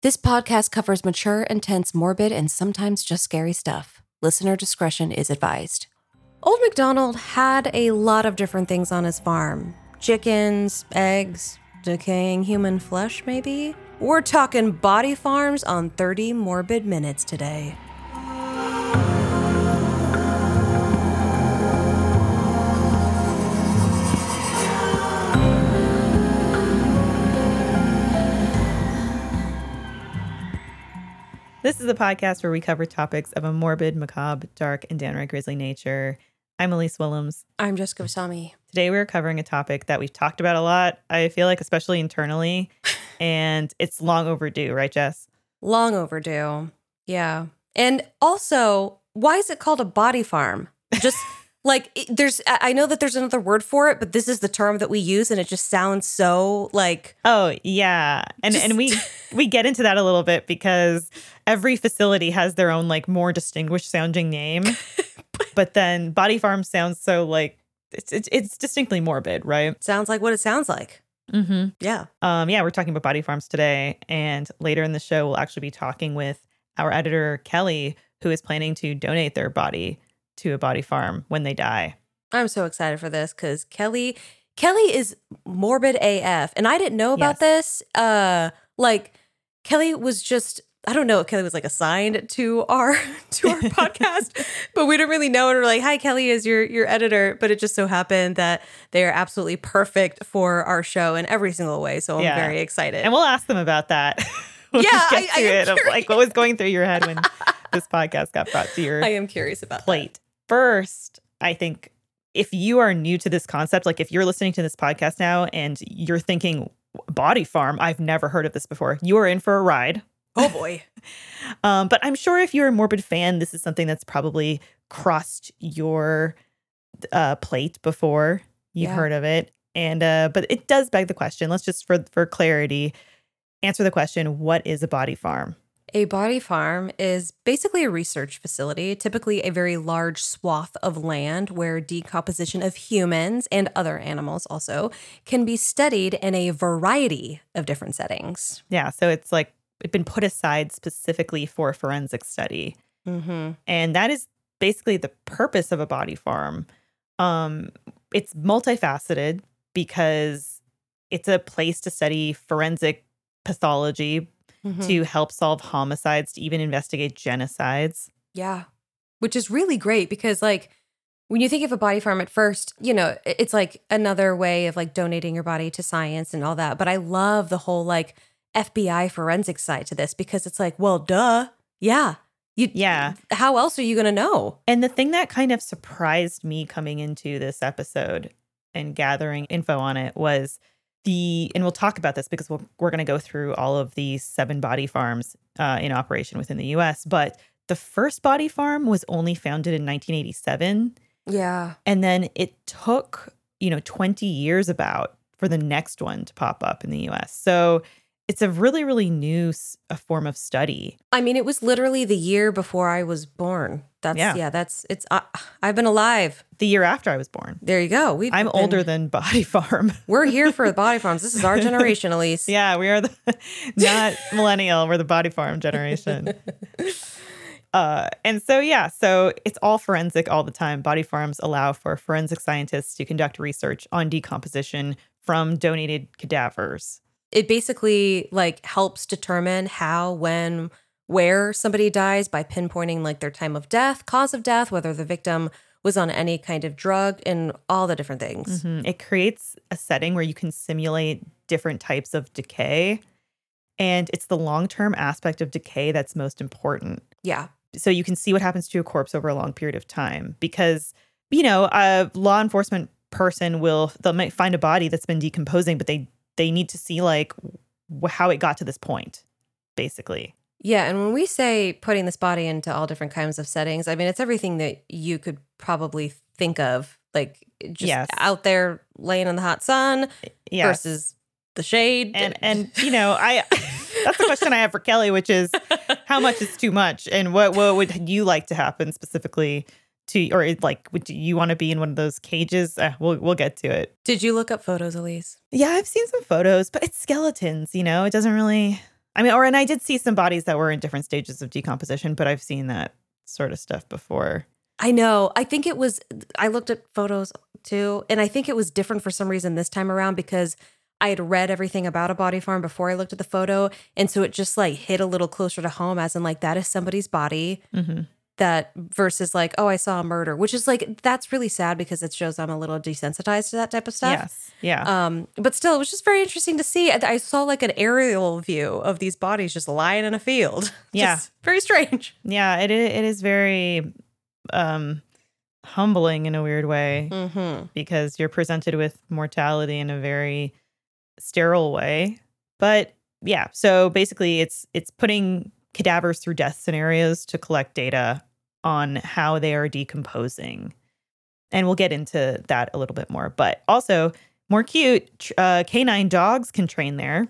This podcast covers mature, intense, morbid, and sometimes just scary stuff. Listener discretion is advised. Old MacDonald had a lot of different things on his farm chickens, eggs, decaying human flesh, maybe? We're talking body farms on 30 morbid minutes today. This is a podcast where we cover topics of a morbid, macabre, dark, and downright grisly nature. I'm Elise Willems. I'm Jessica Vasami. Today we're covering a topic that we've talked about a lot, I feel like, especially internally, and it's long overdue, right, Jess? Long overdue. Yeah. And also, why is it called a body farm? Just like it- there's, I know that there's another word for it, but this is the term that we use, and it just sounds so like Oh, yeah. And Just- and we we get into that a little bit because every facility has their own like more distinguished sounding name. but then Body Farm sounds so like it's it's, it's distinctly morbid, right? sounds like what it sounds like. mm-hmm. Yeah. Um, yeah, we're talking about body farms today. And later in the show, we'll actually be talking with our editor, Kelly, who is planning to donate their body to a body farm when they die. I'm so excited for this because Kelly, Kelly is morbid AF, and I didn't know about this. Uh, like Kelly was just. I don't know if Kelly was like assigned to our to our podcast, but we didn't really know. And we're like, "Hi, Kelly is your your editor," but it just so happened that they are absolutely perfect for our show in every single way. So I'm Yeah. very excited. And we'll ask them about that. We'll Yeah, just I- get I to am it of like what was going through your head when this podcast got brought to your I am curious about that. First, I think if you are new to this concept, like if you're listening to this podcast now and you're thinking body farm, I've never heard of this before, you are in for a ride. Oh boy, Um, but I'm sure if you're a morbid fan, this is something that's probably crossed your uh, plate before you've Yeah. heard of it. And uh, but it does beg the question. Let's just for for clarity answer the question: What is a body farm? A body farm is basically a research facility, typically a very large swath of land where decomposition of humans and other animals also can be studied in a variety of different settings. Yeah, so it's like it's been put aside specifically for forensic study, Mm-hmm. and that is basically the purpose of a body farm. Um, it's multifaceted because it's a place to study forensic pathology Mm-hmm. to help solve homicides, to even investigate genocides. Yeah. Which is really great because, like, when you think of a body farm at first, you know, it's like another way of like donating your body to science and all that. But I love the whole like FBI forensic side to this because it's like, well, duh. Yeah. You, Yeah. How else are you going to know? And the thing that kind of surprised me coming into this episode and gathering info on it was the, and we'll talk about this because we'll, we're going to go through all of these seven body farms uh, in operation within the US. But the first body farm was only founded in 1987. Yeah. And then it took, you know, 20 years about for the next one to pop up in the US. So it's a really, really new s- a form of study. I mean, it was literally the year before I was born. That's, yeah, Yeah. that's, it's, uh, I've been alive. The year after I was born. There you go. We've I'm been- older than Body Farm. We're here for the body farms. This is our generation, Elise. yeah, we are the not millennial, we're the Body Farm generation. Uh, and so, yeah, so it's all forensic all the time. Body farms allow for forensic scientists to conduct research on decomposition from donated cadavers. It basically like helps determine how when where somebody dies by pinpointing like their time of death cause of death whether the victim was on any kind of drug and all the different things Mhm. It creates a setting where you can simulate different types of decay. And it's the long term aspect of decay that's most important. yeah So you can see what happens to a corpse over a long period of time. Because, you know, a law enforcement person will, they might find a body that's been decomposing, but they, they need to see like how it got to this point, basically. yeah and when we say putting this body into all different kinds of settings i mean it's everything that you could probably think of like just Yes. out there laying in the hot sun Yeah. versus the shade and and you know i that's the question i have for kelly which is how much is too much and what what would you like to happen specifically to or like would you want to be in one of those cages uh, we'll we'll get to it did you look up photos elise yeah i've seen some photos but it's skeletons you know it doesn't really I mean, or and I did see some bodies that were in different stages of decomposition, but I've seen that sort of stuff before. I know. I think it was, I looked at photos too, and I think it was different for some reason this time around because I had read everything about a body farm before I looked at the photo. And so it just like hit a little closer to home, as in, like, that is somebody's body. Mm-hmm. That versus like, oh, I saw a murder, which is like, that's really sad because it shows I'm a little desensitized to that type of stuff. Yes. Yeah. Um, but still, it was just very interesting to see. I saw like an aerial view of these bodies just lying in a field. Yeah. very strange. Yeah. It, it is very um humbling in a weird way mm-hmm. because you're presented with mortality in a very sterile way. But yeah, so basically it's it's putting cadavers through death scenarios to collect data on how they are decomposing. And we'll get into that a little bit more. But also, more cute, uh, canine dogs can train there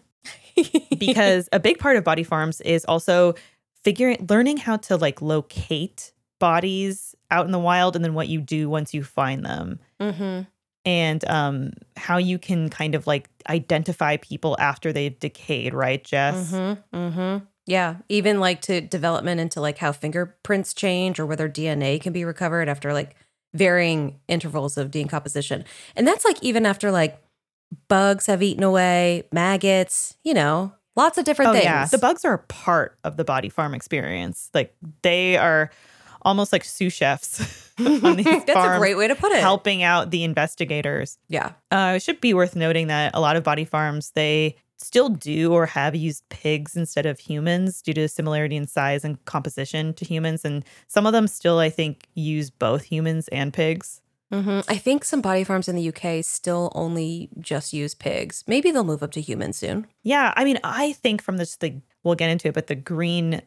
because a big part of body farms is also figuring, learning how to like locate bodies out in the wild and then what you do once you find them. Mm-hmm. And um, how you can kind of like identify people after they've decayed, right, Jess? Mm-hmm. Mm-hmm. Yeah, even like to development into like how fingerprints change or whether DNA can be recovered after like varying intervals of decomposition. And that's like even after like bugs have eaten away, maggots, you know, lots of different oh, things. Yeah, the bugs are a part of the body farm experience. Like they are almost like sous chefs on these That's farms, a great way to put it. Helping out the investigators. Yeah. Uh, it should be worth noting that a lot of body farms, they still do or have used pigs instead of humans due to similarity in size and composition to humans. And some of them still, I think, use both humans and pigs. Mm-hmm. I think some body farms in the UK still only just use pigs. Maybe they'll move up to humans soon. Yeah. I mean, I think from this, the, we'll get into it, but the green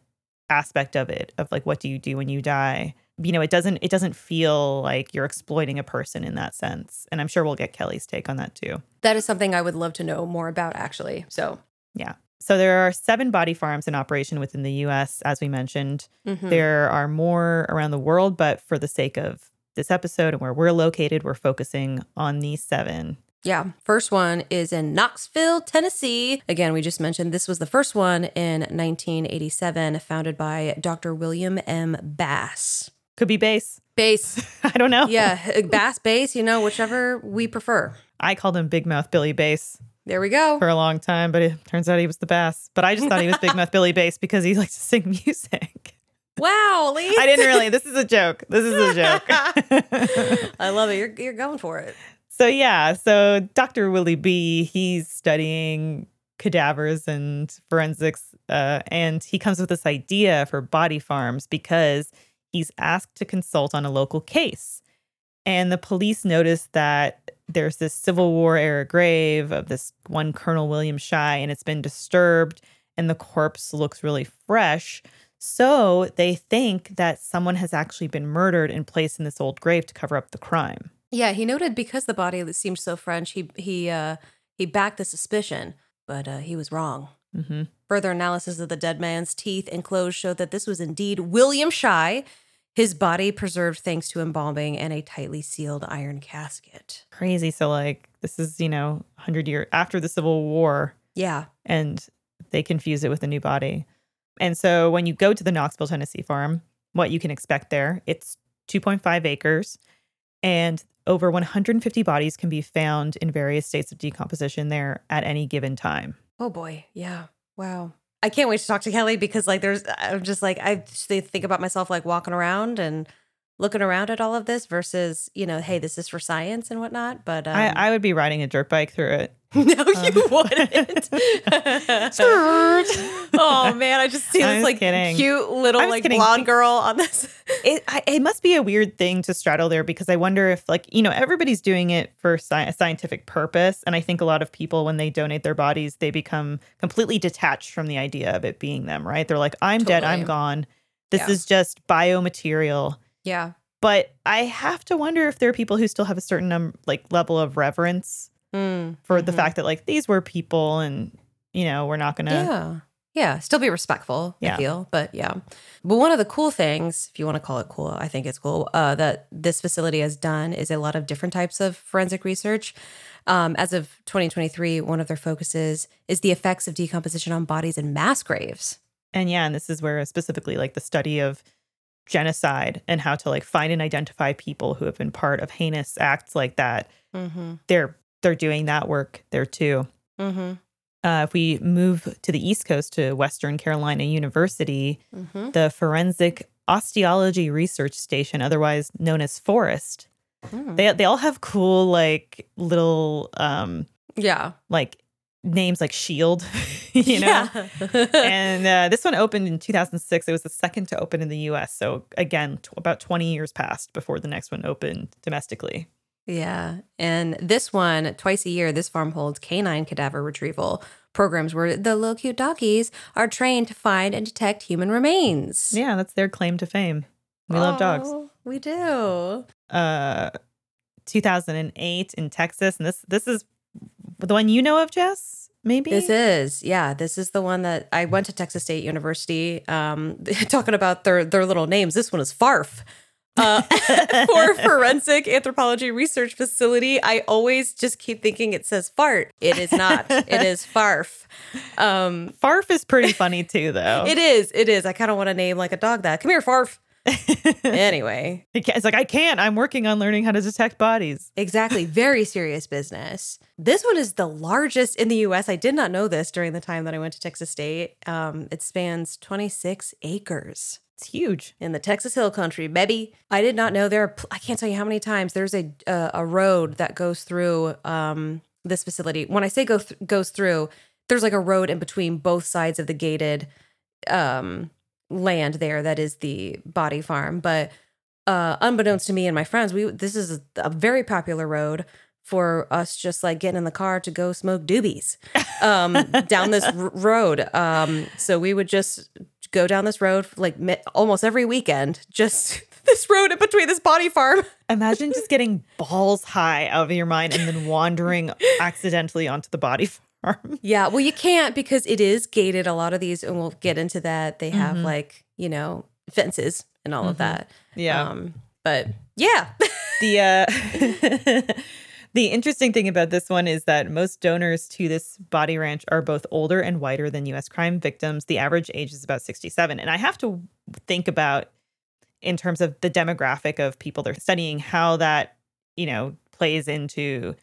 aspect of it of like what do you do when you die you know it doesn't it doesn't feel like you're exploiting a person in that sense and i'm sure we'll get kelly's take on that too that is something i would love to know more about actually so yeah so there are seven body farms in operation within the us as we mentioned mm-hmm. there are more around the world but for the sake of this episode and where we're located we're focusing on these seven yeah. First one is in Knoxville, Tennessee. Again, we just mentioned this was the first one in 1987, founded by Dr. William M. Bass. Could be bass. Bass. I don't know. Yeah. Bass, bass, you know, whichever we prefer. I called him Big Mouth Billy Bass. There we go. For a long time, but it turns out he was the bass. But I just thought he was Big Mouth Billy Bass because he likes to sing music. Wow, Lee. I didn't really. This is a joke. This is a joke. I love it. You're, you're going for it. So yeah, so Dr. Willie B, he's studying cadavers and forensics, uh, and he comes with this idea for body farms because he's asked to consult on a local case. And the police notice that there's this Civil War era grave of this one Colonel William Shy, and it's been disturbed, and the corpse looks really fresh. So they think that someone has actually been murdered and placed in this old grave to cover up the crime. Yeah, he noted because the body seemed so French, he he uh, he backed the suspicion, but uh, he was wrong. Mm-hmm. Further analysis of the dead man's teeth and clothes showed that this was indeed William Shy. His body preserved thanks to embalming and a tightly sealed iron casket. Crazy. So, like, this is, you know, 100 years after the Civil War. Yeah. And they confuse it with a new body. And so, when you go to the Knoxville, Tennessee farm, what you can expect there, it's 2.5 acres. And over 150 bodies can be found in various states of decomposition there at any given time. Oh boy. Yeah. Wow. I can't wait to talk to Kelly because like there's I'm just like I think about myself like walking around and looking around at all of this versus you know hey this is for science and whatnot but um, I, I would be riding a dirt bike through it no, you um. wouldn't. oh man, I just see this like kidding. cute little like kidding. blonde girl on this. it I, it must be a weird thing to straddle there because I wonder if like you know everybody's doing it for sci- a scientific purpose, and I think a lot of people when they donate their bodies they become completely detached from the idea of it being them. Right? They're like, I'm totally. dead, I'm gone. This yeah. is just biomaterial. Yeah. But I have to wonder if there are people who still have a certain um, like level of reverence mm, for mm-hmm. the fact that like these were people and you know we're not gonna yeah Yeah, still be respectful, Yeah. I feel. But yeah. But one of the cool things, if you want to call it cool, I think it's cool, uh, that this facility has done is a lot of different types of forensic research. Um, as of 2023, one of their focuses is the effects of decomposition on bodies in mass graves. And yeah, and this is where specifically like the study of genocide and how to like find and identify people who have been part of heinous acts like that. Mm-hmm. They're they're doing that work there too. Mm-hmm. Uh, if we move to the East Coast to Western Carolina University, Mm-hmm. the Forensic Osteology Research Station, otherwise known as Forest, Mm. they they all have cool like little um Yeah. like names like Shield, you know. And uh, this one opened in 2006. It was the second to open in the US. So, again, t- about 20 years passed before the next one opened domestically. Yeah. And this one, twice a year, this farm holds canine cadaver retrieval programs where the little cute doggies are trained to find and detect human remains. Yeah, that's their claim to fame. We love dogs. Oh, We do. Uh, 2008 in Texas. And this, this is the one you know of, Jess? Maybe? This is, yeah, this is the one that I went to Texas State University. Um, talking about their their little names. This one is FARF. Uh, for Forensic Anthropology Research Facility. I always just keep thinking it says fart. It is not. it is FARF. Um, Farf is pretty funny too, though. it is. It is. I kind of want to name like a dog that. Come here, FARF. Anyway, It's like, I can't. I'm working on learning how to detect bodies. exactly. Very serious business. This one is the largest in the US. I did not know this during the time that I went to Texas State. Um, it spans 26 acres. It's huge. in the Texas Hill Country, baby. I did not know there. Are, I can't tell you how many times there's a uh, a road that goes through um, this facility. When I say go th- goes through, there's like a road in between both sides of the gated um, land there. That is the body farm. But uh, unbeknownst to me and my friends, we this is a, a very popular road for us just like getting in the car to go smoke doobies um, down this r- road. Um, so we would just go down this road like mi- almost every weekend, just this road in between this body farm. Imagine just getting balls high out of your mind and then wandering accidentally onto the body farm. Yeah, well, you can't because it is gated. A lot of these, and we'll get into that. They have Mhm. like you know fences and all of Mhm. that. Yeah. Um, but yeah, the uh the interesting thing about this one is that most donors to this body ranch are both older and whiter than US crime victims. The average age is about 67. And I have to think about in terms of the demographic of people they're studying how that, you know, plays into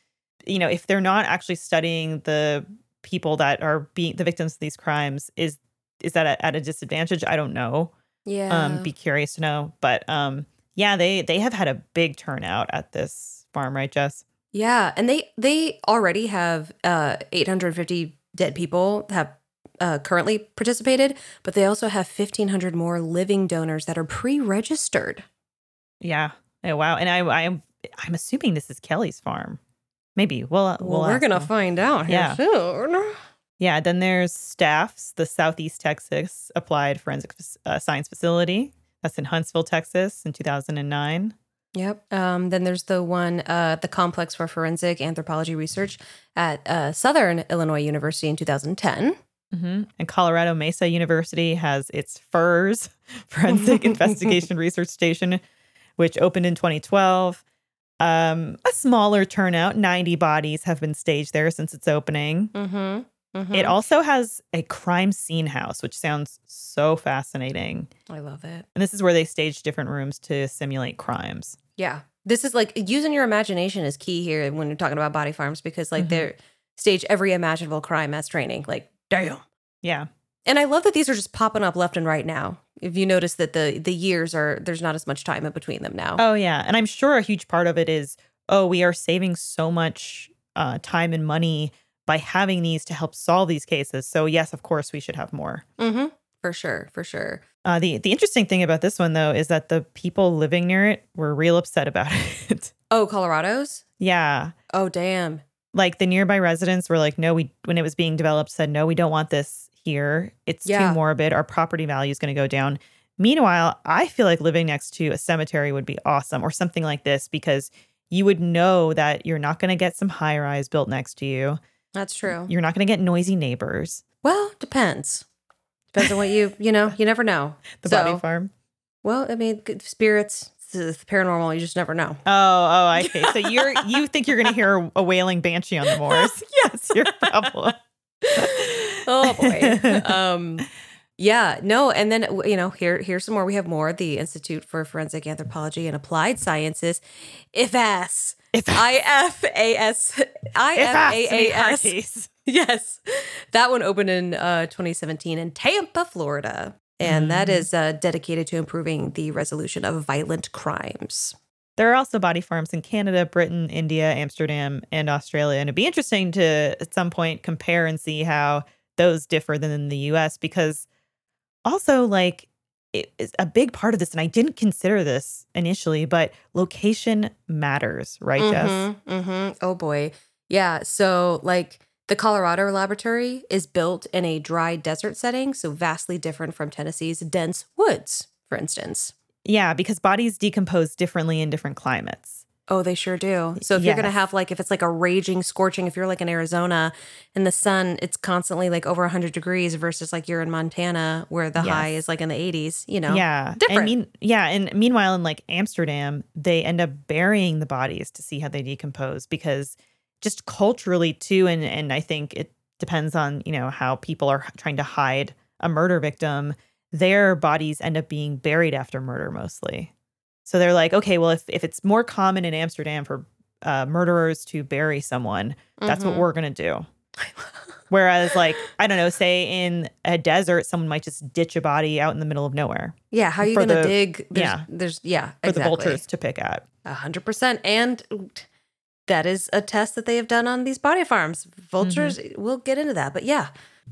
you know, if they're not actually studying the people that are being the victims of these crimes is is that at, at a disadvantage? I don't know yeah. um be curious to know but um yeah they they have had a big turnout at this farm right jess Yeah, and they they already have uh 850 dead people have uh, currently participated, but they also have 1500 more living donors that are pre-registered. yeah oh wow and i i'm i'm assuming this is kelly's farm maybe well, uh, Well, we'll we're gonna them. find out here Yeah. soon. yeah then there's STAFS the southeast texas applied forensic uh, science facility that's in huntsville texas in 2009 Yep. Um, then there's the one, uh, the Complex for Forensic Anthropology Research at uh, Southern Illinois University in 2010. hmm And Colorado Mesa University has its FIRS, Forensic Investigation Research Station, which opened in 2012. Um, a smaller turnout, 90 bodies have been staged there since its opening. Mm-hmm. It also has a crime scene house, which sounds so fascinating. I love it. And this is where they stage different rooms to simulate crimes. Yeah. This is like using your imagination is key here when you're talking about body farms because like Mhm. they're stage every imaginable crime as training. Like, damn. Yeah. And I love that these are just popping up left and right now. If you notice that the the years are there's not as much time in between them now. Oh, yeah. And I'm sure a huge part of it is oh, we are saving so much uh, time and money by having these to help solve these cases. So, yes, of course, we should have more. Mm-hmm. For sure, for sure. Uh, the the interesting thing about this one though is that the people living near it were real upset about it. Oh, Colorado's? yeah, Oh, damn. like the nearby residents were like, no, we when it was being developed said no, we don't want this here. It's Yeah. too morbid. Our property value is going to go down. Meanwhile, I feel like living next to a cemetery would be awesome or something like this because you would know that you're not going to get some high rise built next to you. That's true. You're not going to get noisy neighbors. Well, depends. Depends on what you, you know, you never know. the so, body farm. Well, I mean, spirits, the paranormal, you just never know. Oh, oh, I see. So you're you think you're going to hear a wailing banshee on the moors? yes, your problem. Oh boy. Um, yeah, no, and then you know, here here's some more. We have more. The Institute for Forensic Anthropology and Applied Sciences, IFAS, If I F A S I F A A S. Yes, that one opened in uh, 2017 in Tampa, Florida, and mm. that is uh, dedicated to improving the resolution of violent crimes. There are also body farms in Canada, Britain, India, Amsterdam, and Australia. And it'd be interesting to at some point compare and see how those differ than in the US because also like it is a big part of this and I didn't consider this initially, but location matters, right, Jess? Mm-hmm. Oh boy. Yeah. So like the Colorado laboratory is built in a dry desert setting, so vastly different from Tennessee's dense woods, for instance. Yeah, because bodies decompose differently in different climates. Oh, they sure do. So if yes. you're going to have like if it's like a raging scorching if you're like in Arizona and the sun it's constantly like over 100 degrees versus like you're in Montana where the yes. high is like in the 80s, you know. Yeah. Different. mean, yeah, and meanwhile in like Amsterdam, they end up burying the bodies to see how they decompose because just culturally too and and I think it depends on, you know, how people are trying to hide a murder victim their bodies end up being buried after murder mostly. So they're like, okay, well, if, if it's more common in Amsterdam for uh, murderers to bury someone, that's mm-hmm. what we're going to do. Whereas, like, I don't know, say in a desert, someone might just ditch a body out in the middle of nowhere. Yeah. How are you going to dig? There's, yeah. There's, yeah. For exactly. the vultures to pick at. A hundred percent. And that is a test that they have done on these body farms. Vultures, mm-hmm. we'll get into that. But yeah,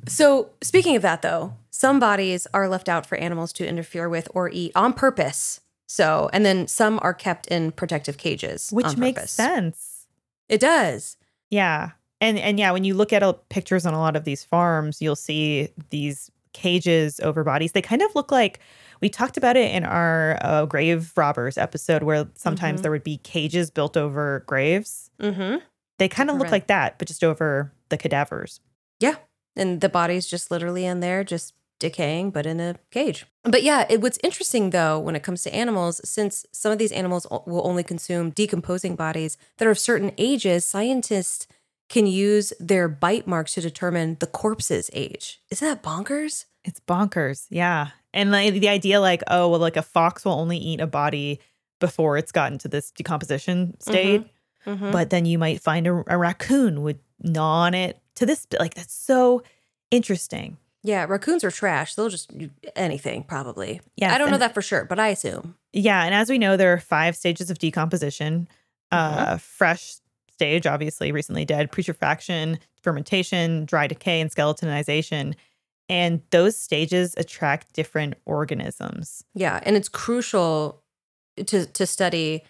so, speaking of that, though, some bodies are left out for animals to interfere with or eat on purpose. So, and then some are kept in protective cages, which makes sense. It does. Yeah. And and yeah, when you look at a, pictures on a lot of these farms, you'll see these cages over bodies. They kind of look like we talked about it in our uh, grave robbers episode, where sometimes mm-hmm. there would be cages built over graves. Mm-hmm. They kind of look like that, but just over the cadavers. Yeah, and the body's just literally in there, just decaying, but in a cage. But yeah, it, what's interesting though, when it comes to animals, since some of these animals will only consume decomposing bodies that are of certain ages, scientists can use their bite marks to determine the corpse's age. Isn't that bonkers? It's bonkers. Yeah. And like the idea, like, oh, well, like a fox will only eat a body before it's gotten to this decomposition state. Mm-hmm. Mm-hmm. But then you might find a, a raccoon would gnaw on it to this like that's so interesting. Yeah, raccoons are trash. They'll just do anything, probably. Yeah, I don't know that for sure, but I assume. Yeah, and as we know, there are five stages of decomposition. Uh, mm-hmm. fresh stage, obviously, recently dead, putrefaction, fermentation, dry decay, and skeletonization. And those stages attract different organisms. Yeah, and it's crucial to to study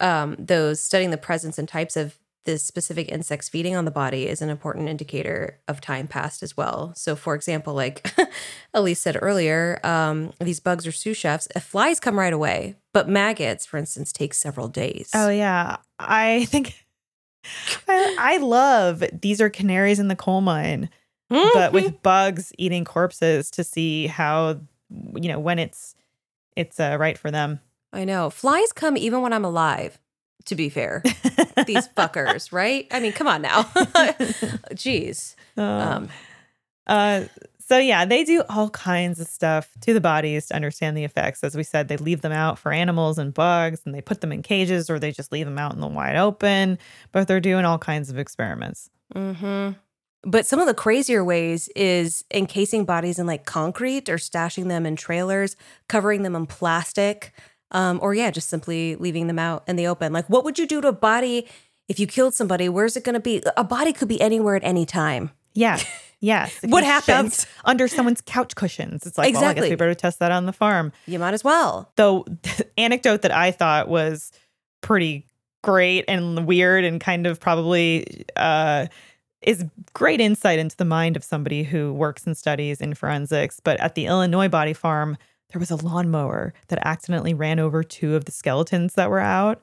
um, those studying the presence and types of the specific insects feeding on the body is an important indicator of time passed as well. So, for example, like Elise said earlier, um, these bugs are sous chefs. Flies come right away, but maggots, for instance, take several days. Oh yeah, I think I, I love these are canaries in the coal mine, mm-hmm. but with bugs eating corpses to see how you know when it's it's uh, right for them. I know flies come even when I'm alive to be fair. These fuckers, right? I mean, come on now. Jeez. Um, um, uh, so yeah, they do all kinds of stuff to the bodies to understand the effects. As we said, they leave them out for animals and bugs, and they put them in cages, or they just leave them out in the wide open. But they're doing all kinds of experiments. Mm-hmm. But some of the crazier ways is encasing bodies in like concrete or stashing them in trailers, covering them in plastic um, or yeah, just simply leaving them out in the open. Like, what would you do to a body if you killed somebody? Where's it going to be? A body could be anywhere at any time. Yeah. Yes. what happens under someone's couch cushions? It's like, exactly. well, I guess we better test that on the farm. You might as well. Though, the anecdote that I thought was pretty great and weird and kind of probably uh, is great insight into the mind of somebody who works and studies in forensics. But at the Illinois body farm, there was a lawnmower that accidentally ran over two of the skeletons that were out.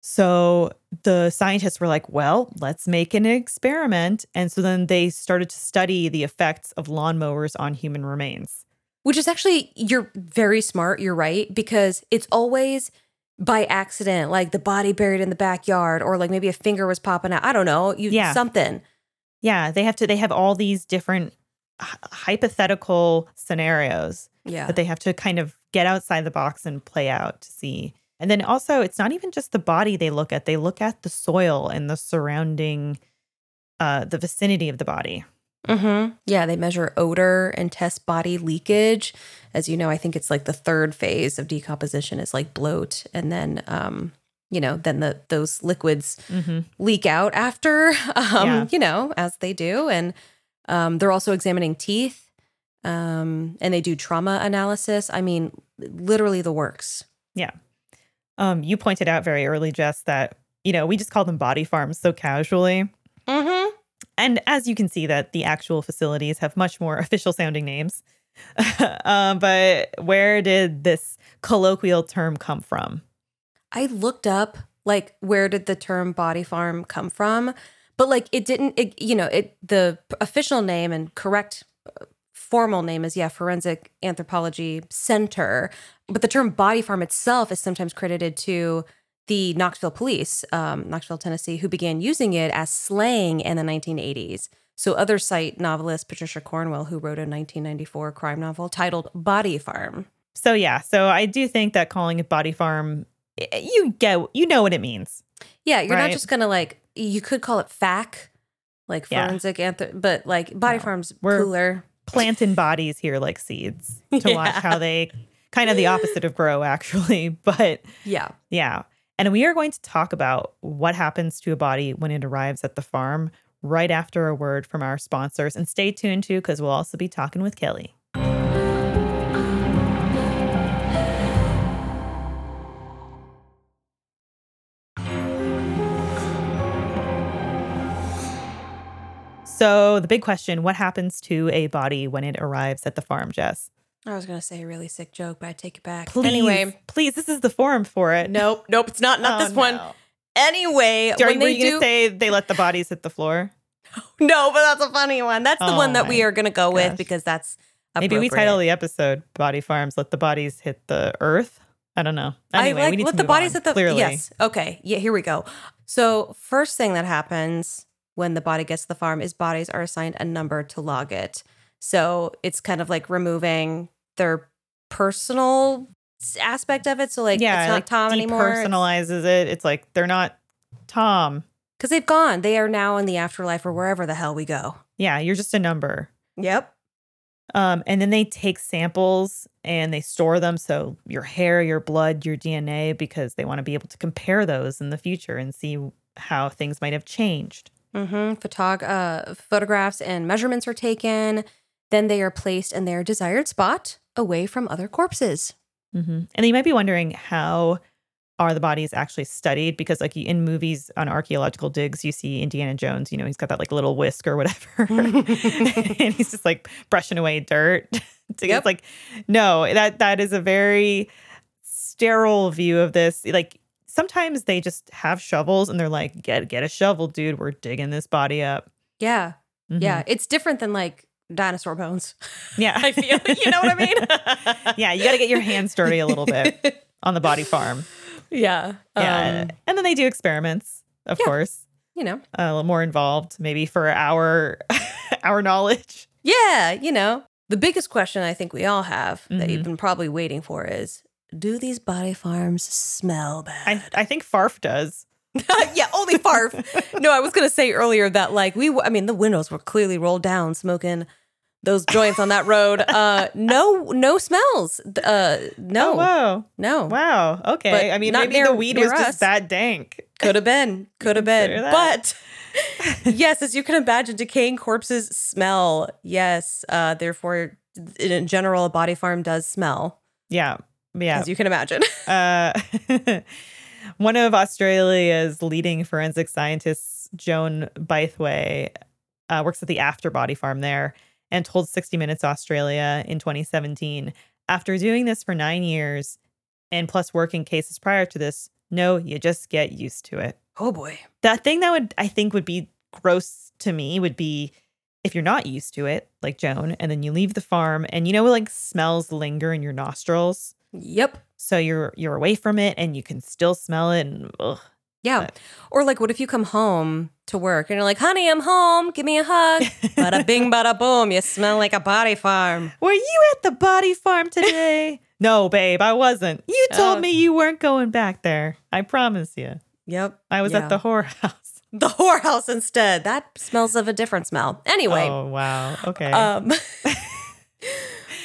So the scientists were like, well, let's make an experiment. And so then they started to study the effects of lawnmowers on human remains. Which is actually, you're very smart. You're right. Because it's always by accident, like the body buried in the backyard, or like maybe a finger was popping out. I don't know. You yeah. something. Yeah. They have to, they have all these different hypothetical scenarios yeah. that they have to kind of get outside the box and play out to see. And then also, it's not even just the body they look at, they look at the soil and the surrounding, uh, the vicinity of the body. Mm-hmm. Yeah, they measure odor and test body leakage. As you know, I think it's like the third phase of decomposition is like bloat, and then um, you know, then the those liquids mm-hmm. leak out after, um, yeah. you know, as they do, and um, they're also examining teeth, um, and they do trauma analysis. I mean, literally the works. Yeah. Um, you pointed out very early, Jess, that you know we just call them body farms so casually. Mm-hmm. And as you can see, that the actual facilities have much more official sounding names. um, but where did this colloquial term come from? I looked up like where did the term body farm come from, but like it didn't. It, you know, it the official name and correct uh, formal name is yeah forensic anthropology center but the term body farm itself is sometimes credited to the Knoxville police, um, Knoxville, Tennessee, who began using it as slang in the 1980s. So, other site novelist Patricia Cornwell, who wrote a 1994 crime novel titled Body Farm. So, yeah, so I do think that calling it Body Farm, you get, you know what it means. Yeah, you're right? not just gonna like, you could call it FAC, like forensic, yeah. anthrop- but like Body no, Farm's we're cooler. Planting bodies here like seeds to yeah. watch how they kind of the opposite of grow, actually. But yeah, yeah. And we are going to talk about what happens to a body when it arrives at the farm right after a word from our sponsors. And stay tuned too, because we'll also be talking with Kelly. So, the big question what happens to a body when it arrives at the farm, Jess? I was gonna say a really sick joke, but I take it back. Please, anyway, please, this is the forum for it. Nope, nope, it's not. Not oh, this one. Anyway, Are, when were you do... gonna say they let the bodies hit the floor? no, but that's a funny one. That's the oh one that we oh are gonna go with because that's a maybe we title the episode "Body Farms." Let the bodies hit the earth. I don't know. Anyway, I like we need let the bodies on, hit the clearly. Yes. Okay. Yeah. Here we go. So first thing that happens when the body gets to the farm is bodies are assigned a number to log it. So it's kind of like removing their personal aspect of it. So like, yeah, it's not like Tom anymore. Personalizes it. It's like they're not Tom because they've gone. They are now in the afterlife or wherever the hell we go. Yeah, you're just a number. Yep. Um, and then they take samples and they store them. So your hair, your blood, your DNA, because they want to be able to compare those in the future and see how things might have changed. Mm-hmm. Photog- uh, photographs and measurements are taken. Then they are placed in their desired spot away from other corpses. Mm-hmm. And you might be wondering how are the bodies actually studied? Because like in movies on archaeological digs, you see Indiana Jones. You know, he's got that like little whisk or whatever, and he's just like brushing away dirt. yep. It's like no, that that is a very sterile view of this. Like sometimes they just have shovels and they're like, get get a shovel, dude. We're digging this body up. Yeah. Mm-hmm. Yeah. It's different than like dinosaur bones. Yeah. I feel, you know what I mean? yeah. You got to get your hands dirty a little bit on the body farm. Yeah. Yeah. Um, and then they do experiments, of yeah, course. You know, a little more involved, maybe for our our knowledge. Yeah, you know. The biggest question I think we all have mm-hmm. that you've mm-hmm. been probably waiting for is do these body farms smell bad? I, I think Farf does. yeah, only Farf. no, I was going to say earlier that like we, I mean, the windows were clearly rolled down, smoking those joints on that road. Uh, no, no smells. Uh, no. Oh, wow. No. Wow. Okay. But I mean, maybe near, the weed was us. just that dank. Could have been. Could have been. But yes, as you can imagine, decaying corpses smell. Yes. Uh, therefore, in general, a body farm does smell. Yeah. Yeah. As you can imagine. uh, one of Australia's leading forensic scientists, Joan Bytheway, uh, works at the After Body Farm there and told 60 Minutes Australia in 2017 after doing this for nine years and plus working cases prior to this, no, you just get used to it. Oh boy. That thing that would, I think, would be gross to me would be if you're not used to it, like Joan, and then you leave the farm and you know like smells linger in your nostrils. Yep. So you're you're away from it and you can still smell it and ugh. Yeah. But. Or like what if you come home to work and you're like, honey, I'm home. Give me a hug. bada bing, bada boom. You smell like a body farm. Were you at the body farm today? no, babe, I wasn't. You told uh, me you weren't going back there. I promise you. Yep. I was yeah. at the whorehouse. The whorehouse instead. That smells of a different smell. Anyway. Oh, wow. Okay. Um,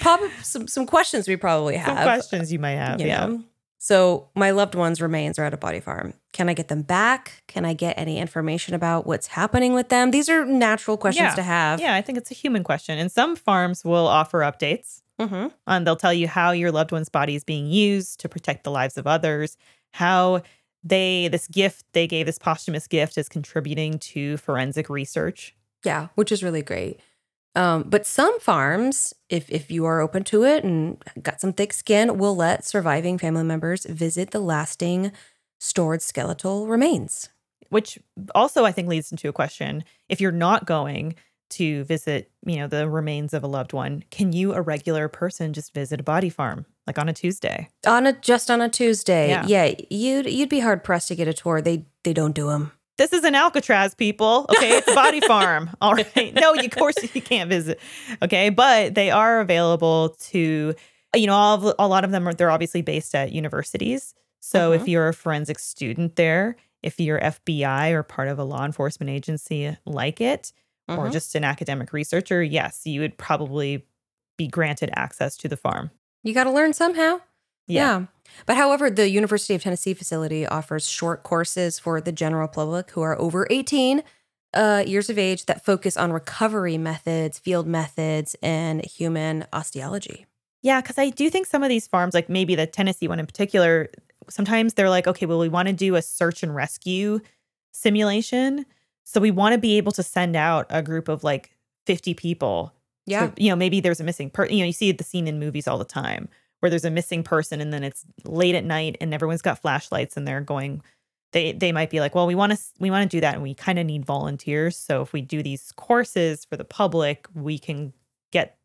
pop some, some questions we probably have. Some questions you might have. You yeah. Know? So, my loved ones' remains are at a body farm. Can I get them back? Can I get any information about what's happening with them? These are natural questions yeah. to have. Yeah, I think it's a human question. And some farms will offer updates. Mm-hmm. And they'll tell you how your loved one's body is being used to protect the lives of others, how they, this gift they gave, this posthumous gift, is contributing to forensic research. Yeah, which is really great. Um, but some farms, if if you are open to it and got some thick skin, will let surviving family members visit the lasting stored skeletal remains. Which also I think leads into a question: If you're not going to visit, you know, the remains of a loved one, can you, a regular person, just visit a body farm like on a Tuesday? On a just on a Tuesday, yeah, yeah you'd you'd be hard pressed to get a tour. They they don't do them this is an Alcatraz, people. Okay, it's a body farm. All right. No, of course you can't visit. Okay, but they are available to, you know, all of, a lot of them are. They're obviously based at universities. So if uh-huh. you're a forensic student there, if you're FBI or part of a law enforcement agency like it, or uh-huh. just an academic researcher, yes, you would probably be granted access to the farm. You got to learn somehow. Yeah. yeah. But however, the University of Tennessee facility offers short courses for the general public who are over 18 uh, years of age that focus on recovery methods, field methods, and human osteology. Yeah, because I do think some of these farms, like maybe the Tennessee one in particular, sometimes they're like, okay, well, we want to do a search and rescue simulation. So we want to be able to send out a group of like 50 people. Yeah. So, you know, maybe there's a missing person. You know, you see the scene in movies all the time where there's a missing person and then it's late at night and everyone's got flashlights and they're going they they might be like well we want to we want to do that and we kind of need volunteers. So if we do these courses for the public we can get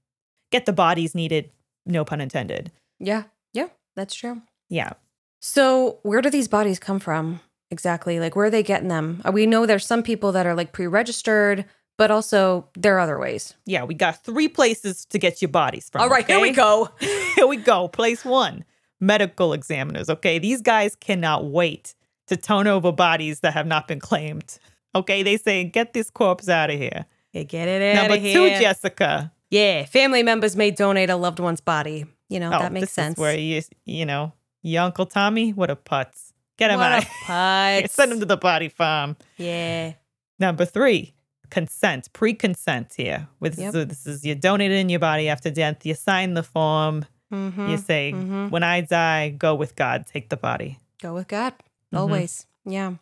get the bodies needed no pun intended. Yeah yeah that's true. Yeah. So where do these bodies come from exactly? Like where are they getting them? Uh, we know there's some people that are like pre-registered but also there are other ways. Yeah, we got three places to get your bodies from. All right, okay? here we go. here we go. Place one medical examiners. Okay, these guys cannot wait to turn over bodies that have not been claimed. Okay, they say, get this corpse out of here. Yeah, get it out Number of here. Number two, Jessica. Yeah, family members may donate a loved one's body. You know, oh, that makes sense. where you, you know, your Uncle Tommy, what a putz. Get him what out. A putz. Send him to the body farm. Yeah. Number three, consent, pre-consent here. With yep. so this is you donate it in your body after death. You sign the form. Mm-hmm. You say, mm-hmm. "When I die, go with God. Take the body. Go with God. Mm-hmm. Always. Yeah."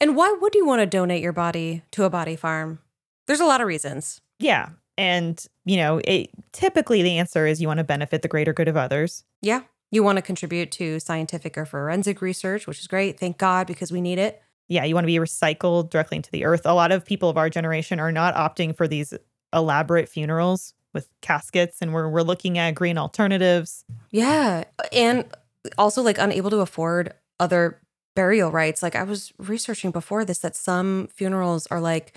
And why would you want to donate your body to a body farm? There's a lot of reasons. Yeah. And, you know, it, typically the answer is you want to benefit the greater good of others. Yeah. You want to contribute to scientific or forensic research, which is great. Thank God, because we need it yeah, you want to be recycled directly into the earth. A lot of people of our generation are not opting for these elaborate funerals with caskets and we're we're looking at green alternatives. Yeah. And also like unable to afford other burial rites. Like I was researching before this that some funerals are like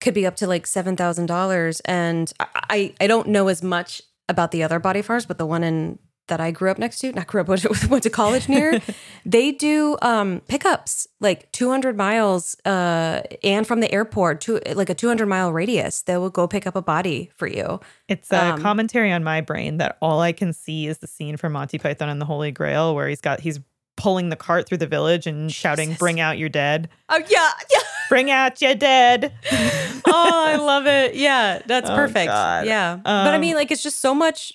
could be up to like seven thousand dollars. And I, I don't know as much about the other body farms, but the one in that I grew up next to, not grew up, went to college near, they do um, pickups like 200 miles uh, and from the airport to like a 200 mile radius. They will go pick up a body for you. It's a um, commentary on my brain that all I can see is the scene from Monty Python and the Holy Grail where he's got, he's pulling the cart through the village and Jesus. shouting, Bring out your dead. Oh, yeah. Yeah. Bring out your dead. oh, I love it. Yeah, that's oh, perfect. God. Yeah. Um, but I mean, like, it's just so much.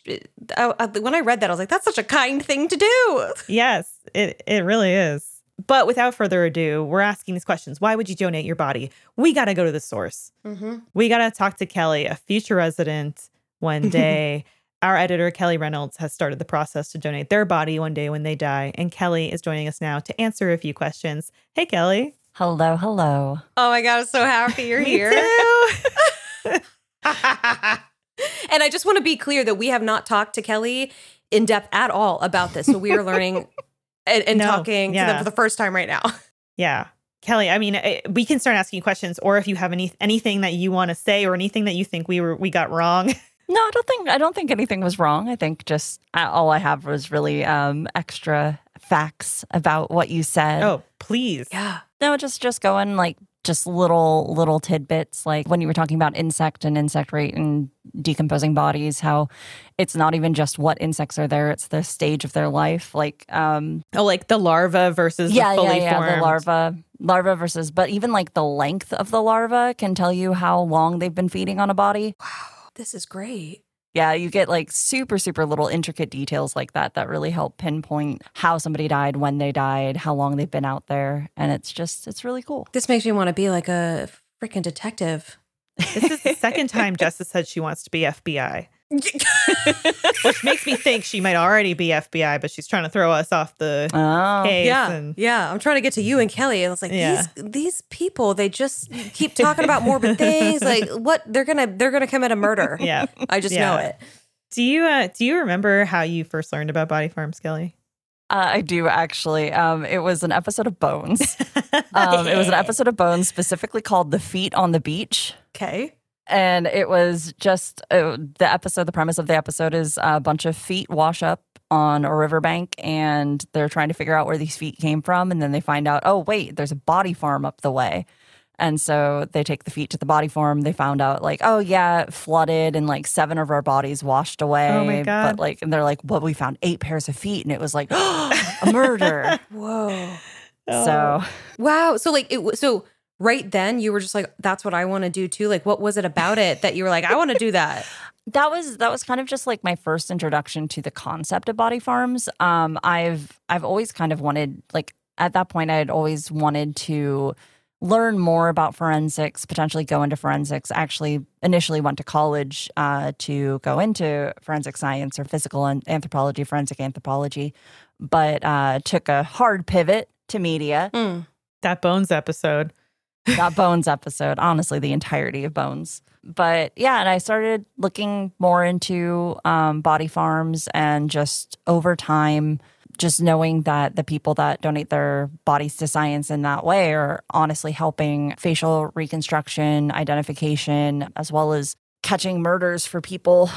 I, I, when I read that, I was like, that's such a kind thing to do. Yes, it, it really is. But without further ado, we're asking these questions. Why would you donate your body? We got to go to the source. Mm-hmm. We got to talk to Kelly, a future resident, one day. Our editor, Kelly Reynolds, has started the process to donate their body one day when they die. And Kelly is joining us now to answer a few questions. Hey, Kelly. Hello, hello. Oh my God, I'm so happy you're here. and I just want to be clear that we have not talked to Kelly in depth at all about this. So we are learning and, and no, talking yeah. to them for the first time right now. Yeah. Kelly, I mean, eh, we can start asking questions, or if you have any anything that you want to say, or anything that you think we were we got wrong. No, I don't think I don't think anything was wrong. I think just uh, all I have was really um, extra facts about what you said. Oh, please. Yeah. No, just just going like just little little tidbits like when you were talking about insect and insect rate and decomposing bodies how it's not even just what insects are there it's the stage of their life like um oh like the larva versus yeah, the fully yeah, yeah, formed. the larva larva versus but even like the length of the larva can tell you how long they've been feeding on a body wow this is great yeah, you get like super, super little intricate details like that that really help pinpoint how somebody died, when they died, how long they've been out there. And it's just, it's really cool. This makes me want to be like a freaking detective. This is the second time Jessica said she wants to be FBI. Which makes me think she might already be FBI, but she's trying to throw us off the oh. case. Yeah, and, yeah. I'm trying to get to you and Kelly, and it's like yeah. these these people. They just keep talking about morbid things. Like what they're gonna they're gonna commit a murder. Yeah, I just yeah. know it. Do you uh, do you remember how you first learned about body farms, Kelly? Uh, I do actually. Um, it was an episode of Bones. Um, it was an episode of Bones specifically called "The Feet on the Beach." Okay and it was just uh, the episode the premise of the episode is a bunch of feet wash up on a riverbank and they're trying to figure out where these feet came from. And then they find out oh wait there's a body farm up the way. And so they take the feet to the body farm. They found out like oh yeah it flooded and like seven of our bodies washed away. Oh my God. but like and they're like well we found eight pairs of feet. And it was like a murder. Whoa. Oh. so wow. So like it so right then you were just like that's what i want to do too. Like what was it about it that you were like i want to do that? That was that was kind of just like my first introduction to the concept of body farms. Um i've i've always kind of wanted like at that point i had always wanted to learn more about forensics potentially go into forensics. I actually initially went to college uh, to go into forensic science or physical anthropology forensic anthropology but uh, took a hard pivot to media. Mm. that bones episode that Bones episode, honestly, the entirety of Bones. But yeah, and I started looking more into um, body farms and just over time, just knowing that the people that donate their bodies to science in that way are honestly helping facial reconstruction, identification, as well as catching murders for people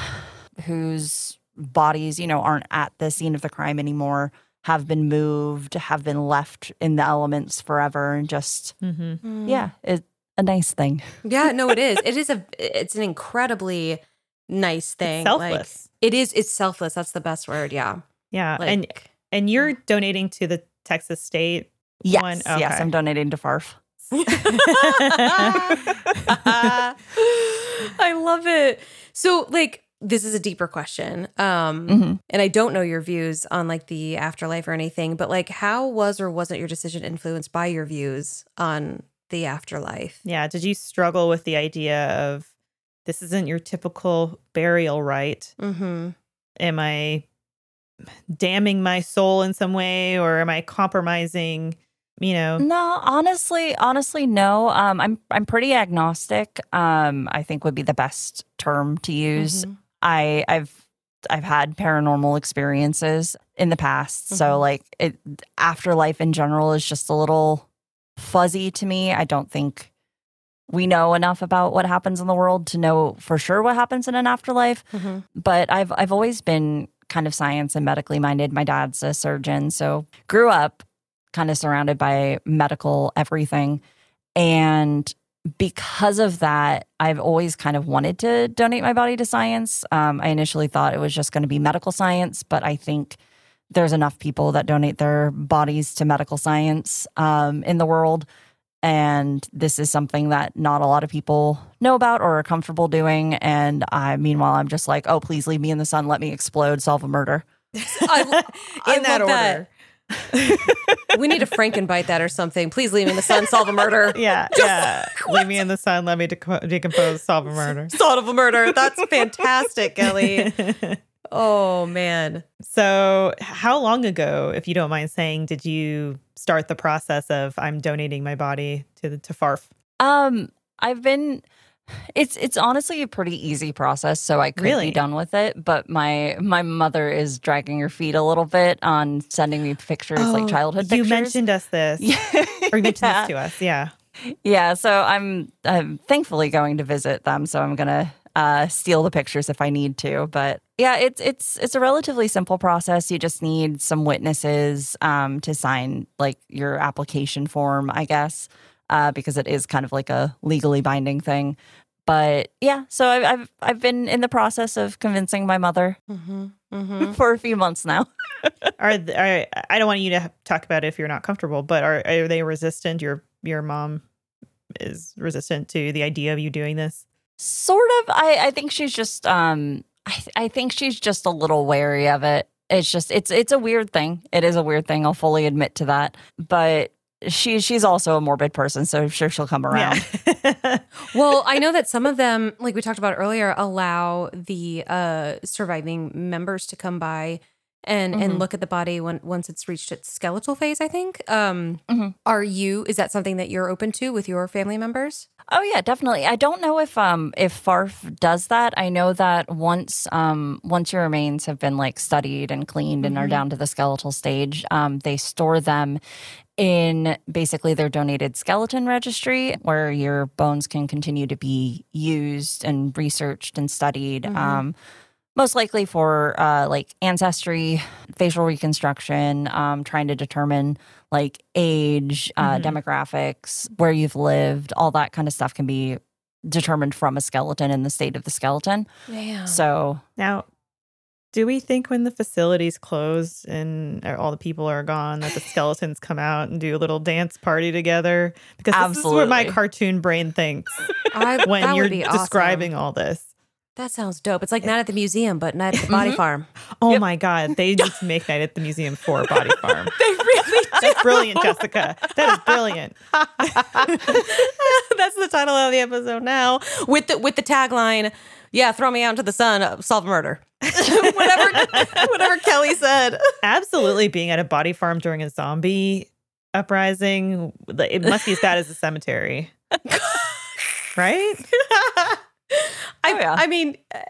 whose bodies, you know, aren't at the scene of the crime anymore have been moved, have been left in the elements forever, and just mm-hmm. yeah, it's a nice thing. Yeah, no, it is. It is a. It's an incredibly nice thing. It's selfless. Like, it is. It's selfless. That's the best word. Yeah. Yeah, like, and and you're donating to the Texas State. Yes, one? Okay. yes, I'm donating to FARF. I love it. So, like, this is a deeper question. Um mm-hmm. and I don't know your views on like the afterlife or anything, but like how was or wasn't your decision influenced by your views on the afterlife? Yeah, did you struggle with the idea of this isn't your typical burial rite? Mm-hmm. Am I damning my soul in some way or am I compromising you know no honestly honestly no um i'm i'm pretty agnostic um i think would be the best term to use mm-hmm. I I've I've had paranormal experiences in the past. Mm-hmm. So like it afterlife in general is just a little fuzzy to me. I don't think we know enough about what happens in the world to know for sure what happens in an afterlife. Mm-hmm. But I've I've always been kind of science and medically minded. My dad's a surgeon, so grew up kind of surrounded by medical everything. And because of that, I've always kind of wanted to donate my body to science. Um, I initially thought it was just going to be medical science, but I think there's enough people that donate their bodies to medical science um, in the world. And this is something that not a lot of people know about or are comfortable doing. And I, meanwhile, I'm just like, oh, please leave me in the sun. Let me explode, solve a murder. I, in I that order. That we need to Frankenbite that or something. Please leave me in the sun, solve a murder. Yeah, yeah. leave me in the sun. Let me decompose, solve a murder. Solve a murder. That's fantastic, Kelly. Oh man. So, how long ago, if you don't mind saying, did you start the process of I'm donating my body to the to FARF? Um, I've been It's it's honestly a pretty easy process, so I could Really? be done with it. But my my mother is dragging her feet a little bit on sending me pictures, like Oh, childhood You pictures. mentioned us this, or you mentioned yeah. this to us. Yeah. Yeah, so I'm I'm thankfully going to visit them, so I'm gonna uh, steal the pictures if I need to. But yeah, it's it's it's a relatively simple process. You just need some witnesses um, to sign like your application form, I guess, uh, because it is kind of like a legally binding thing. But yeah, so I've I've, I've been in the process of convincing my mother Mm-hmm. Mm-hmm. for a few months now. Are, are I don't want you to talk about it if you're not comfortable, but are are they resistant? Your your mom is resistant to the idea of you doing this. Sort of. I, I think she's just um I I think she's just a little wary of it. It's just it's it's a weird thing. It is a weird thing. I'll fully admit to that. But she she's also a morbid person, so I'm sure she'll come around. Yeah. Well, I know that some of them, like we talked about earlier, allow the uh, surviving members to come by and Mhm. and look at the body when once it's reached its skeletal phase. I think. Um, Mhm. Are you? Is that something that you're open to with your family members? Oh yeah, definitely. I don't know if um if FARF does that. I know that once um once your remains have been like studied and cleaned and are Mhm. down to the skeletal stage, um they store them in basically their donated skeleton registry where your bones can continue to be used and researched and studied. Mhm. Um most likely for uh, like ancestry, facial reconstruction, um, trying to determine like age, uh, Mhm. demographics, where you've lived, all that kind of stuff can be determined from a skeleton and the state of the skeleton. Yeah. So now, do we think when the facilities close and all the people are gone that the skeletons come out and do a little dance party together? Because this is what my cartoon brain thinks I, when you're would be awesome. describing all this. That sounds dope. It's like not at the museum, but not at the body Mhm. farm. Oh Yep. my god, they just make Night at the Museum for Body Farm. They really That's brilliant, Jessica. That is brilliant. That's the title of the episode now. With the with the tagline, yeah, throw me out into the sun, uh, solve a murder. whatever whatever Kelly said. Absolutely being at a body farm during a zombie uprising, it must be as bad as a cemetery. right? I Oh, yeah. I mean uh,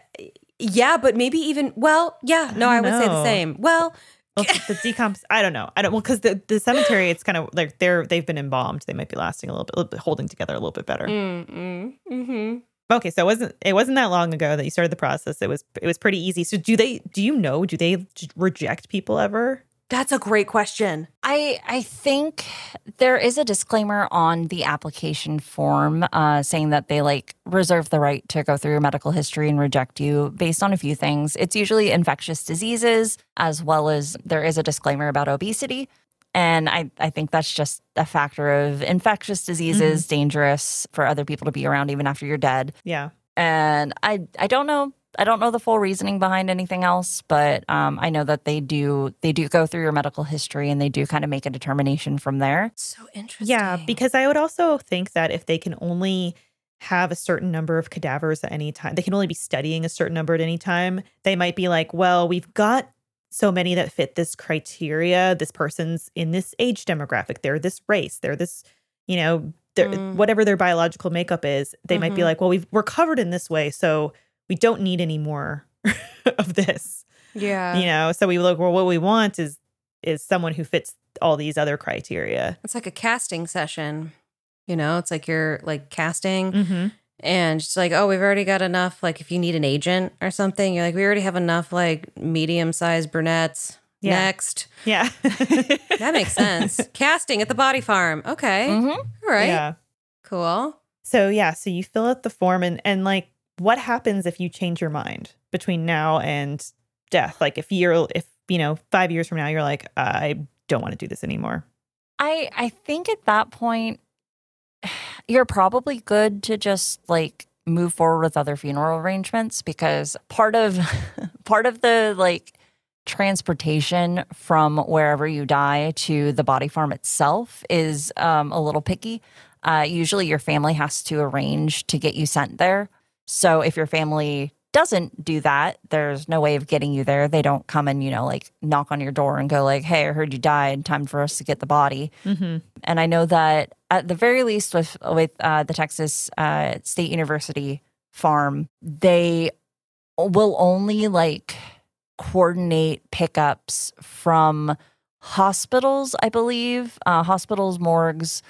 yeah, but maybe even well, yeah, no, I, don't would say the same. Well, Well, the decomps. I don't know. I don't. Well, because the, the cemetery, it's kind of like they're they've been embalmed. They might be lasting a little bit, a little bit holding together a little bit better. mm, mm, mhm. Okay, so it wasn't it wasn't that long ago that you started the process. It was it was pretty easy. So do they? Do you know? Do they reject people ever? That's a great question. I I think there is a disclaimer on the application form uh, saying that they like reserve the right to go through your medical history and reject you based on a few things. It's usually infectious diseases as well as there is a disclaimer about obesity. And I, I think that's just a factor of infectious diseases, dangerous for other people to be around even after you're dead. Yeah. And I I don't know I don't know the full reasoning behind anything else, but um, I know that they do they do go through your medical history and they do kind of make a determination from there. So interesting. Yeah, because I would also think that if they can only have a certain number of cadavers at any time, they can only be studying a certain number at any time. They might be like, well, we've got so many that fit this criteria. This person's in this age demographic. They're this race. They're this, you know, they're, Mm. whatever their biological makeup is. They might be Mhm. like, well, we've, we're covered in this way, so we don't need any more of this. yeah. you know, so we look. Well, what we want is is someone who fits all these other criteria. It's like a casting session. You know, it's like you're like casting Mm-hmm. and it's like, oh, we've already got enough. Like, if you need an agent or something, you're like, we already have enough like medium sized brunettes. Yeah. Next. Yeah. That makes sense. casting at the body farm. Okay. Mhm. All right. Yeah. Cool. So yeah, so you fill out the form and and like what happens if you change your mind between now and death? Like if you're if you know, 5 years from now you're like I don't want to do this anymore. I I think at that point you're probably good to just like move forward with other funeral arrangements because part of part of the like transportation from wherever you die to the body farm itself is um, a little picky. Uh, usually, your family has to arrange to get you sent there. So, if your family doesn't do that, there's no way of getting you there. They don't come and, you know, like knock on your door and go like, "Hey, I heard you died. Time for us to get the body." Mm-hmm. And I know that at the very least with with uh, the Texas uh, State University farm, they will only like coordinate pickups from hospitals, I believe, uh, hospitals, morgues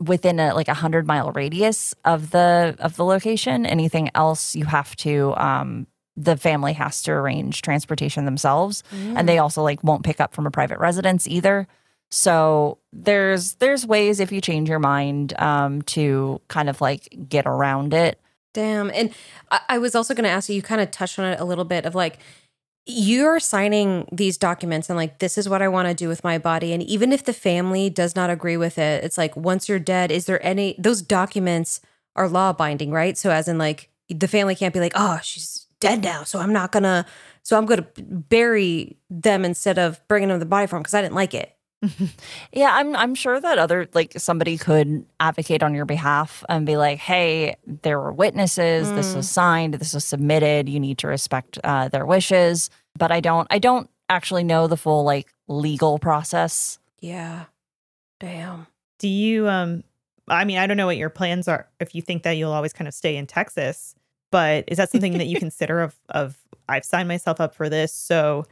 within a like a hundred mile radius of the of the location. Anything else, you have to. Um, the family has to arrange transportation themselves, mm. and they also like won't pick up from a private residence either. So there's there's ways if you change your mind um, to kind of like get around it. Damn. And I, I was also going to ask you. You kind of touched on it a little bit of like you're signing these documents and like this is what I want to do with my body and even if the family does not agree with it it's like once you're dead is there any those documents are law binding right? So as in like the family can't be like oh she's dead now so I'm not to so I'm to bury them instead of bringing them the body form because I didn't like it yeah, I'm I'm sure that other like somebody could advocate on your behalf and be like, "Hey, there were witnesses. Mm. This was signed. This was submitted. You need to respect uh, their wishes." But I don't. I don't actually know the full like legal process. Yeah. Damn. Do you? Um. I mean, I don't know what your plans are. If you think that you'll always kind of stay in Texas, but is that something that you consider? Of of I've signed myself up for this, so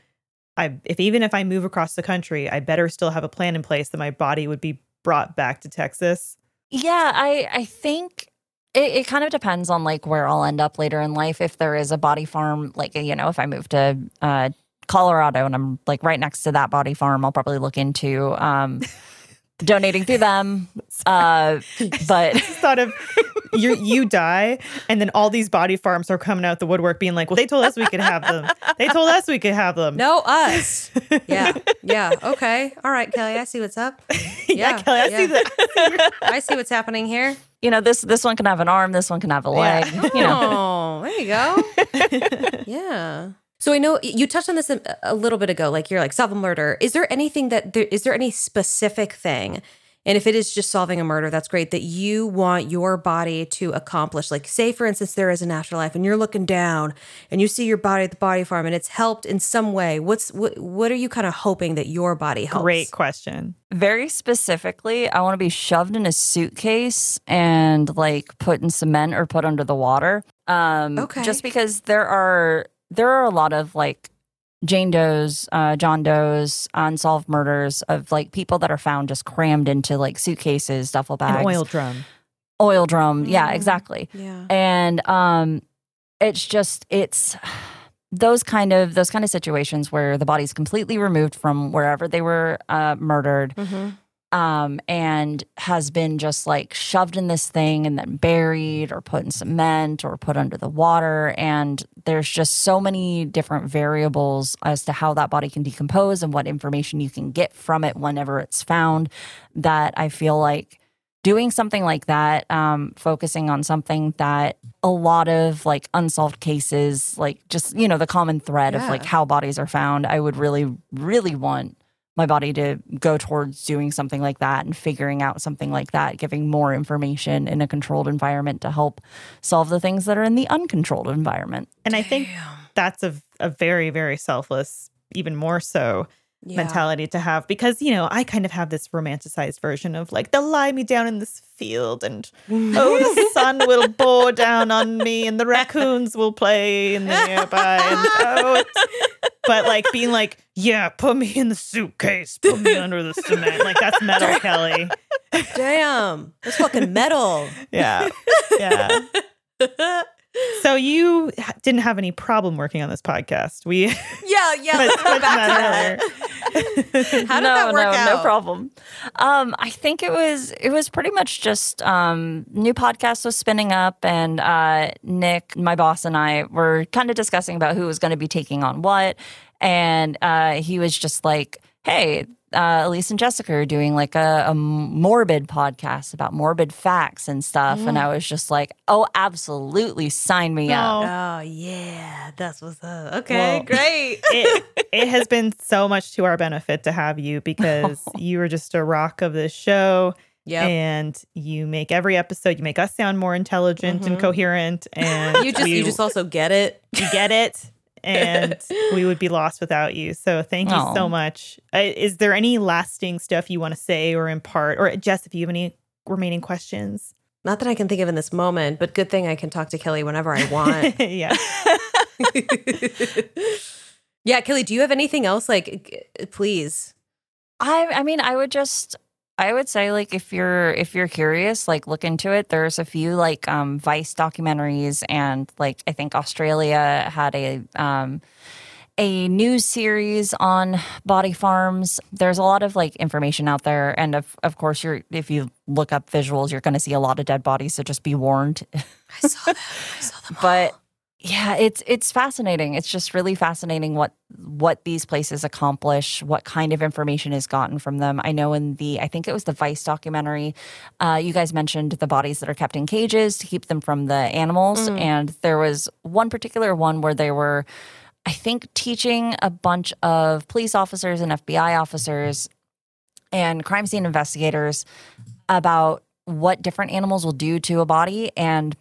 I if even if I move across the country, I better still have a plan in place that my body would be brought back to Texas. Yeah, I I think it, it kind of depends on like where I'll end up later in life. If there is a body farm, like you know, if I move to uh, Colorado and I'm like right next to that body farm, I'll probably look into um, donating through them. Uh, but thought of you you die, and then all these body farms are coming out the woodwork, being like, "Well, they told us we could have them. They told us we could have them. No, us. yeah, yeah. Okay, all right, Kelly. I see what's up. Yeah, yeah Kelly. I yeah. see that. I see what's happening here. You know this. This one can have an arm. This one can have a leg. Yeah. You know. Oh, there you go. yeah. So I know you touched on this a, a little bit ago. Like you're like solve a murder. Is there anything that there is there any specific thing? And if it is just solving a murder, that's great that you want your body to accomplish. Like, say, for instance, there is an afterlife and you're looking down and you see your body at the body farm and it's helped in some way. What's what, what are you kind of hoping that your body helps? Great question. Very specifically, I want to be shoved in a suitcase and like put in cement or put under the water. Um, okay. Just because there are there are a lot of like Jane Doe's, uh, John Doe's unsolved murders of like people that are found just crammed into like suitcases, duffel bags, An oil drum, oil drum. Mm-hmm. Yeah, exactly. Yeah, and um, it's just it's those kind of those kind of situations where the body's completely removed from wherever they were uh, murdered. Mm-hmm um, and has been just like shoved in this thing and then buried or put in cement or put under the water. And there's just so many different variables as to how that body can decompose and what information you can get from it whenever it's found that I feel like doing something like that, um, focusing on something that a lot of like unsolved cases, like just, you know, the common thread yeah. of like how bodies are found, I would really, really want my body to go towards doing something like that and figuring out something like that, giving more information in a controlled environment to help solve the things that are in the uncontrolled environment. And I think that's a, a very, very selfless, even more so yeah. mentality to have because you know I kind of have this romanticized version of like they'll lie me down in this field and oh the sun will bore down on me and the raccoons will play in the nearby and oh but like being like yeah put me in the suitcase. Put me under the cement. Like that's metal Kelly. Damn. That's fucking metal. Yeah. Yeah so you didn't have any problem working on this podcast. We yeah yeah. Let's back that How did no, that work no, out? No problem. Um, I think it was it was pretty much just um, new podcast was spinning up, and uh, Nick, my boss, and I were kind of discussing about who was going to be taking on what, and uh, he was just like, "Hey, uh, Elise and Jessica are doing like a, a, morbid podcast about morbid facts and stuff. Mm. And I was just like, oh, absolutely, sign me up. Oh, yeah, that's what's up. Okay, well, great. it, it, has been so much to our benefit to have you because oh. you were just a rock of this show. Yeah. And you make every episode, you make us sound more intelligent and Mhm. coherent. And You just we, you just also get it. you get it. And we would be lost without you. So thank you Aw. so much. Uh, is there any lasting stuff you want to say or impart? Or Jess, if you have any remaining questions? Not that I can think of in this moment, but good thing I can talk to Kelly whenever I want. yeah. yeah, Kelly, do you have anything else? Like, please. I I mean, I would just I would say like if you're if you're curious, like look into it. There's a few like um Vice documentaries and like I think Australia had a um a news series on body farms. There's a lot of like information out there and of of course you're if you look up visuals, you're going to see a lot of dead bodies, so just be warned. I saw them. I saw them. but yeah it's it's fascinating. It's just really fascinating what what these places accomplish what kind of information is gotten from them. I know in the i think it was the vice documentary uh, you guys mentioned the bodies that are kept in cages to keep them from the animals. Mm. and there was one particular one where they were i think teaching a bunch of police officers and fbi officers and crime scene investigators about what different animals will do to a body and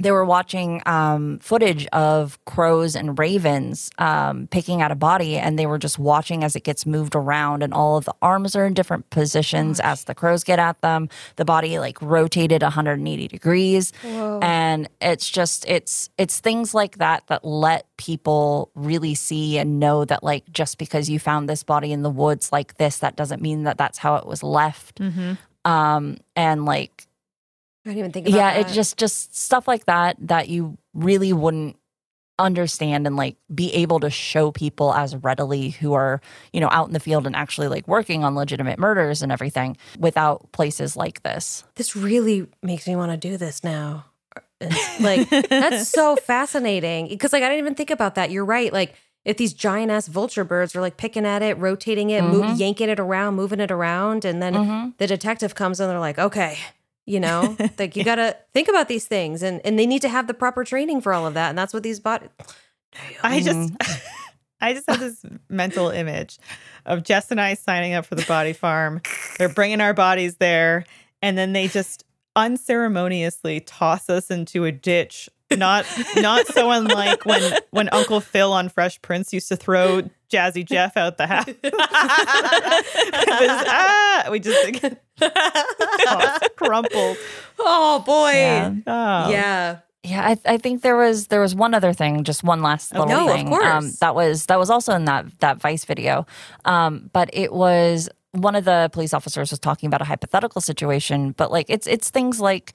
they were watching um, footage of crows and ravens um, picking at a body, and they were just watching as it gets moved around, and all of the arms are in different positions as the crows get at them. The body like rotated 180 degrees, Whoa. and it's just it's it's things like that that let people really see and know that like just because you found this body in the woods like this, that doesn't mean that that's how it was left. Mm-hmm. Um, and like I didn't even think about yeah that. it just just stuff like that that you really wouldn't understand and like be able to show people as readily who are you know out in the field and actually like working on legitimate murders and everything without places like this this really makes me want to do this now. It's like that's so fascinating because like I didn't even think about that. You're right. Like if these giant ass vulture birds are like picking at it, rotating it, mo- Mhm. yanking it around, moving it around, and then Mhm. the detective comes and they're like, okay, you know, like you got to think about these things, and and they need to have the proper training for all of that, and that's what these bot. I just I just have this mental image of Jess and I signing up for the body farm. They're bringing our bodies there and then they just unceremoniously toss us into a ditch. Not not so unlike when when Uncle Phil on Fresh Prince used to throw Jazzy Jeff out the house. Was, ah, we just tossed, crumpled. oh boy, Yeah. yeah. Oh. Yeah, I, I think there was there was one other thing, just one last Oh, little no, of thing. course. Um, that was that was also in that that Vice video, um, but it was one of the police officers was talking about a hypothetical situation. But like it's it's things like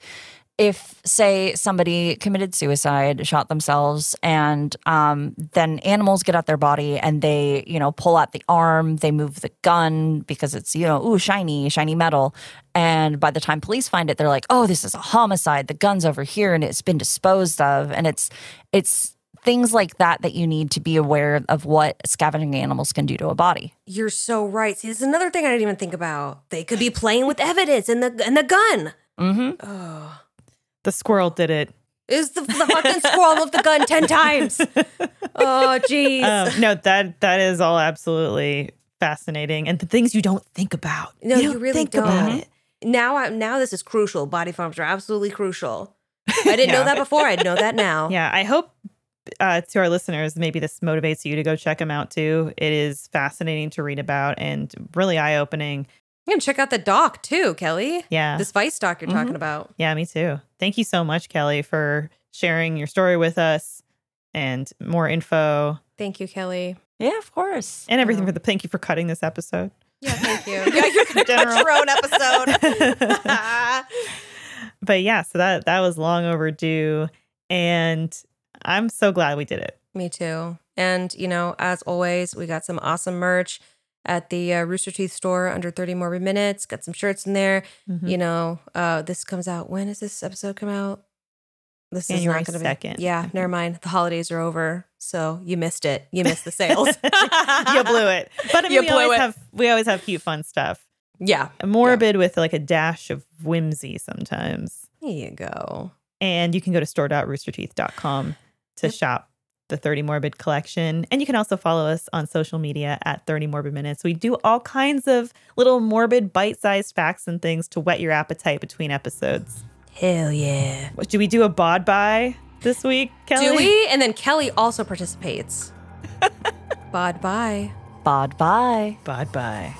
if say somebody committed suicide shot themselves and um, then animals get at their body and they you know pull out the arm they move the gun because it's you know ooh shiny shiny metal and by the time police find it they're like oh this is a homicide the gun's over here and it's been disposed of and it's it's things like that that you need to be aware of what scavenging animals can do to a body You're so right. See, this is another thing I didn't even think about. They could be playing with evidence and the in the gun. mm-hmm. Oh. The squirrel did it. Is the, the fucking squirrel moved the gun 10 times? Oh, jeez. Um, no, that that is all absolutely fascinating, and the things you don't think about. No, you don't really think don't. about it. now, I, now this is crucial. Body farms are absolutely crucial. I didn't know that before. I know that now. Yeah, I hope uh, to our listeners, maybe this motivates you to go check them out too. It is fascinating to read about and really eye opening. You can check out the doc too, Kelly. Yeah, This Vice doc you're Mhm. talking about. yeah, me too. Thank you so much, Kelly, for sharing your story with us and more info Thank you, Kelly. yeah of course and everything Oh. for the. Thank you for cutting this episode. Yeah, thank you. yeah, you're gonna General. your own episode. but yeah, so that that was long overdue, and I'm so glad we did it. Me too. And you know, as always, we got some awesome merch at the uh, Rooster Teeth store under 30 Morbid Minutes. Got some shirts in there. Mhm. You know, uh, this comes out. When does this episode come out? This January is not going to 2nd. be. Yeah, never mind. The holidays are over, so you missed it. You missed the sales. you blew it. But I mean, we always it. have we always have cute, fun stuff. Yeah, Morbid with like a dash of whimsy sometimes. there you go. And you can go to store.roosterteeth.com to Yep. shop the 30 Morbid collection. And you can also follow us on social media at 30 Morbid Minutes. We do all kinds of little morbid, bite sized facts and things to whet your appetite between episodes. Hell yeah. Do we do a bod bye this week, Kelly? Do we? And then Kelly also participates. bod bye. Bod bye. Bod bye.